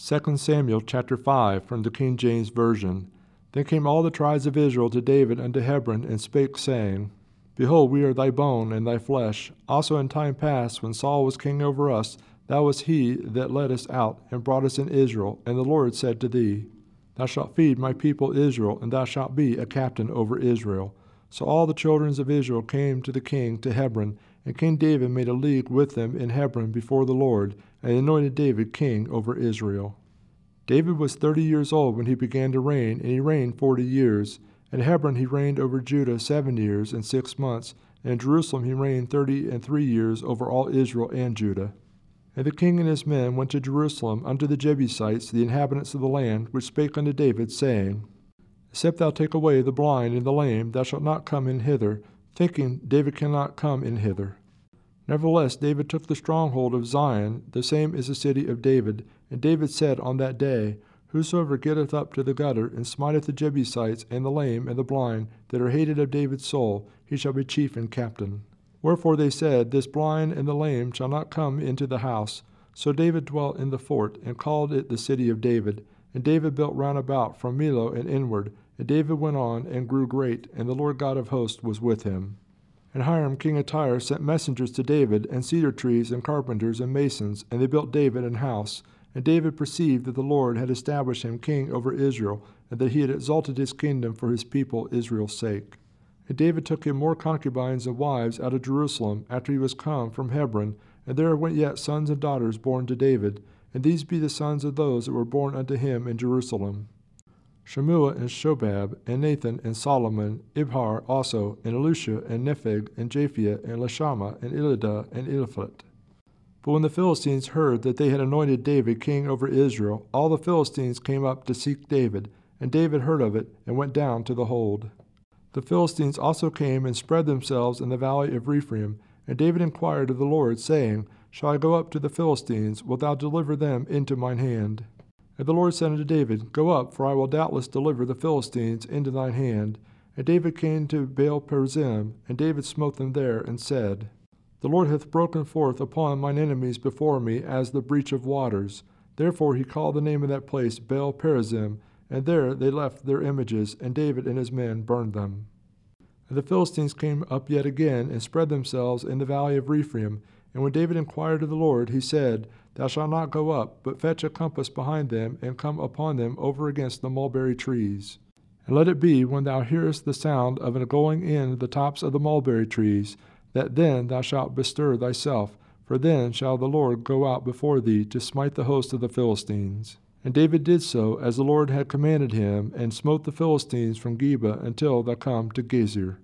2 Samuel chapter 5 from the King James Version. Then came all the tribes of Israel to David unto Hebron, and spake, saying, Behold, we are thy bone and thy flesh. Also in time past, when Saul was king over us, thou wast he that led us out, and brought us in Israel. And the Lord said to thee, Thou shalt feed my people Israel, and thou shalt be a captain over Israel. So all the children of Israel came to the king to Hebron, and King David made a league with them in Hebron before the Lord, and anointed David king over Israel. David was thirty years old when he began to reign, and he reigned forty years. In Hebron he reigned over Judah seven years and six months, and in Jerusalem he reigned thirty and three years over all Israel and Judah. And the king and his men went to Jerusalem unto the Jebusites, the inhabitants of the land, which spake unto David, saying, Except thou take away the blind and the lame, thou shalt not come in hither, thinking David cannot come in hither. Nevertheless, David took the stronghold of Zion, the same is the city of David. And David said on that day, Whosoever getteth up to the gutter, and smiteth the Jebusites, and the lame, and the blind, that are hated of David's soul, he shall be chief and captain. Wherefore they said, This blind and the lame shall not come into the house. So David dwelt in the fort, and called it the city of David. And David built round about from Millo and inward. And David went on, and grew great, and the Lord God of hosts was with him. And Hiram king of Tyre sent messengers to David, and cedar trees, and carpenters, and masons, and they built David an house. And David perceived that the Lord had established him king over Israel, and that he had exalted his kingdom for his people Israel's sake. And David took him more concubines and wives out of Jerusalem after he was come from Hebron, and there went yet sons and daughters born to David, and these be the sons of those that were born unto him in Jerusalem. Shammuah and Shobab, and Nathan and Solomon, Ibhar also, and Elishua and Nepheg, and Japhia, and Elishama, and Eliada, and Eliphalet. But when the Philistines heard that they had anointed David king over Israel, all the Philistines came up to seek David, and David heard of it, and went down to the hold. The Philistines also came and spread themselves in the valley of Rephaim, and David inquired of the Lord, saying, Shall I go up to the Philistines? Wilt thou deliver them into mine hand? And the Lord said unto David, Go up, for I will doubtless deliver the Philistines into thine hand. And David came to Baal Perazim, and David smote them there, and said, The Lord hath broken forth upon mine enemies before me as the breach of waters. Therefore he called the name of that place Baal Perazim, and there they left their images, and David and his men burned them. And the Philistines came up yet again, and spread themselves in the valley of Rephaim. And when David inquired of the Lord, he said, Thou shalt not go up, but fetch a compass behind them, and come upon them over against the mulberry trees. And let it be, when thou hearest the sound of a going in the tops of the mulberry trees, that then thou shalt bestir thyself, for then shall the Lord go out before thee to smite the host of the Philistines. And David did so as the Lord had commanded him, and smote the Philistines from Geba until thou come to Gezer.